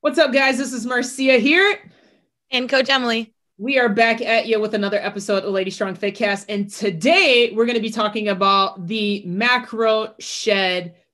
What's up, guys? This is Marcia here. And Coach Emily. We are back at you with another episode of Lady Strong Fitcast. And today we're going to be talking about the macro shred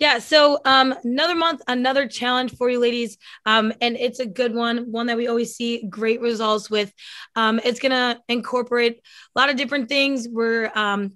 Yeah. So um, another month, another challenge for you ladies. Um, and it's a good one, one that we always see great results with. Um, it's going to incorporate a lot of different things. We're, um,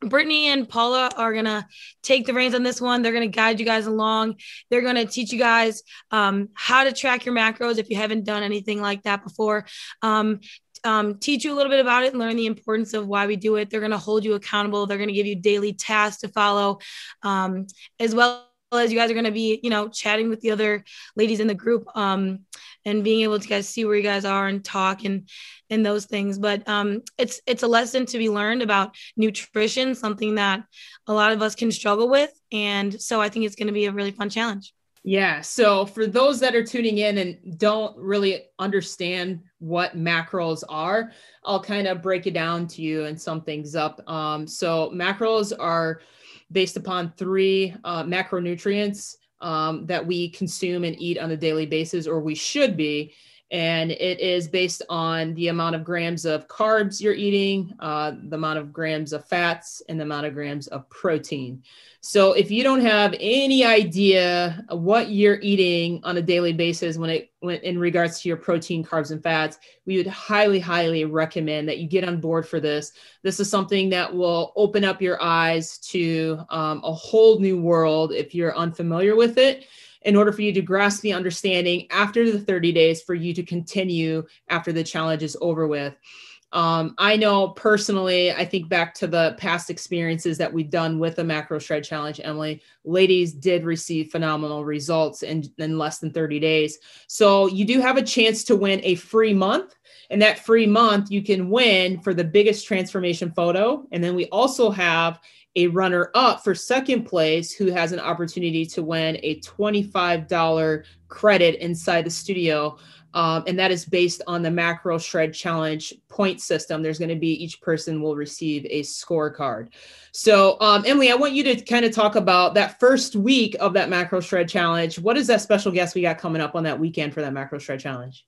Brittany and Paula are going to take the reins on this one. They're going to guide you guys along. They're going to teach you guys um, how to track your macros if you haven't done anything like that before. Um, um, teach you a little bit about it and learn the importance of why we do it. They're going to hold you accountable. They're going to give you daily tasks to follow, um, as well as you guys are going to be, you know, chatting with the other ladies in the group um, and being able to guys see where you guys are and talk and and those things. But um, it's it's a lesson to be learned about nutrition, something that a lot of us can struggle with, and so I think it's going to be a really fun challenge. Yeah. So for those that are tuning in and don't really understand what macros are, I'll kind of break it down to you and sum things up. Um, so macros are based upon three uh, macronutrients um, that we consume and eat on a daily basis, or we should be. And it is based on the amount of grams of carbs you're eating, uh, the amount of grams of fats, and the amount of grams of protein. So if you don't have any idea what you're eating on a daily basis when it when in regards to your protein, carbs, and fats, we would highly, highly recommend that you get on board for this. This is something that will open up your eyes to um, a whole new world if you're unfamiliar with it in order for you to grasp the understanding after the 30 days for you to continue after the challenge is over with. Um, I know personally, I think back to the past experiences that we've done with the macro shred challenge, Emily, ladies did receive phenomenal results in, in less than 30 days. So you do have a chance to win a free month. And that free month you can win for the biggest transformation photo. And then we also have a runner up for second place who has an opportunity to win a $25 credit inside the studio um, and that is based on the macro shred challenge point system. There's going to be each person will receive a scorecard. So, um, Emily, I want you to kind of talk about that first week of that macro shred challenge. What is that special guest we got coming up on that weekend for that macro shred challenge?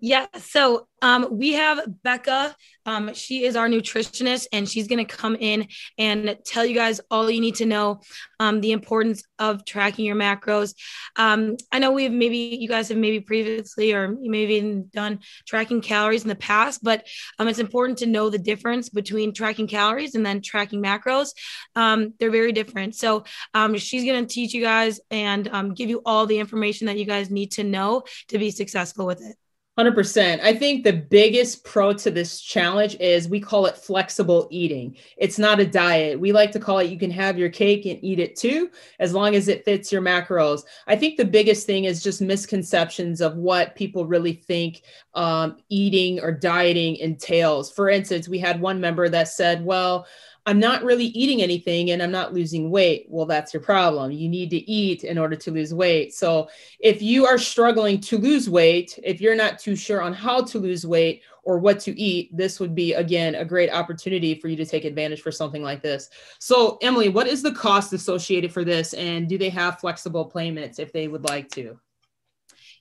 Yeah. So um, we have Becca. Um, she is our nutritionist, and she's going to come in and tell you guys all you need to know um, the importance of tracking your macros. Um, I know we've maybe you guys have maybe previously or you maybe even done tracking calories in the past, but um, it's important to know the difference between tracking calories and then tracking macros. Um, they're very different. So she's going to teach you guys and give you all the information that you guys need to know to be successful with it. 100%. I think the biggest pro to this challenge is we call it flexible eating. It's not a diet. We like to call it you can have your cake and eat it too, as long as it fits your macros. I think the biggest thing is just misconceptions of what people really think um, eating or dieting entails. For instance, we had one member that said, well, I'm not really eating anything and I'm not losing weight. Well, that's your problem. You need to eat in order to lose weight. So, if you are struggling to lose weight, if you're not too sure on how to lose weight or what to eat, this would be, again, a great opportunity for you to take advantage for something like this. So, Emily, what is the cost associated for this? And do they have flexible payments if they would like to?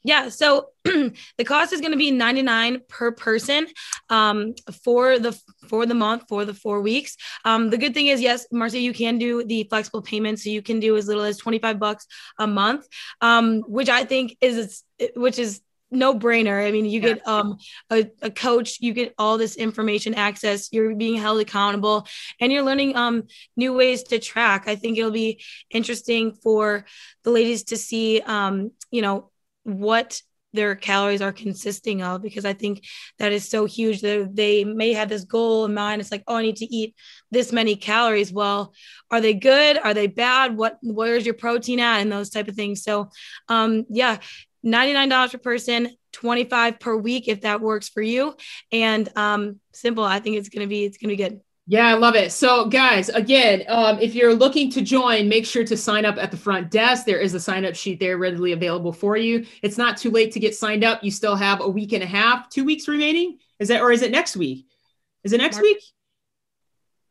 Yeah, so the cost is going to be 99 per person um, for the for the month for the four weeks. Um, the good thing is, yes, Marcia, you can do the flexible payments, so you can do as little as 25 bucks a month, um, which I think is which is no brainer. I mean, you yeah. get um, a, a, coach, you get all this information access, you're being held accountable, and you're learning um, new ways to track. I think it'll be interesting for the ladies to see, um, you know, what their calories are consisting of because I think that is so huge that they may have this goal in mind. It's like, oh, I need to eat this many calories. Well, are they good? Are they bad? What where's your protein at? And those type of things. So um yeah, $99 per person, 25 per week if that works for you. And um, simple. I think it's gonna be it's gonna be good. Yeah, I love it. So, guys, again, um, if you're looking to join, make sure to sign up at the front desk. There is a sign up sheet there readily available for you. It's not too late to get signed up. You still have a week and a half, two weeks remaining. Is that, or is it next week? Is it next March. week?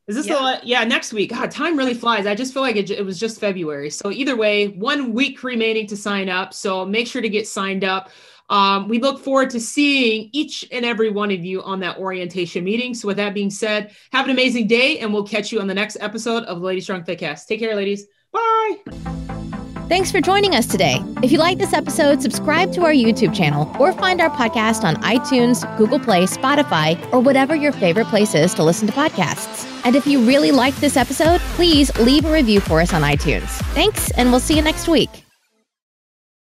Is this yeah. the yeah next week? God, time really flies. I just feel like it, it was just February. So either way, one week remaining to sign up. So make sure to get signed up. Um, we look forward to seeing each and every one of you on that orientation meeting. So with that being said, have an amazing day, and we'll catch you on the next episode of the Lady Strong Fitcast. Take care, ladies. Bye. Thanks for joining us today. If you like this episode, subscribe to our YouTube channel or find our podcast on iTunes, Google Play, Spotify, or whatever your favorite place is to listen to podcasts. And if you really liked this episode, please leave a review for us on iTunes. Thanks, and we'll see you next week.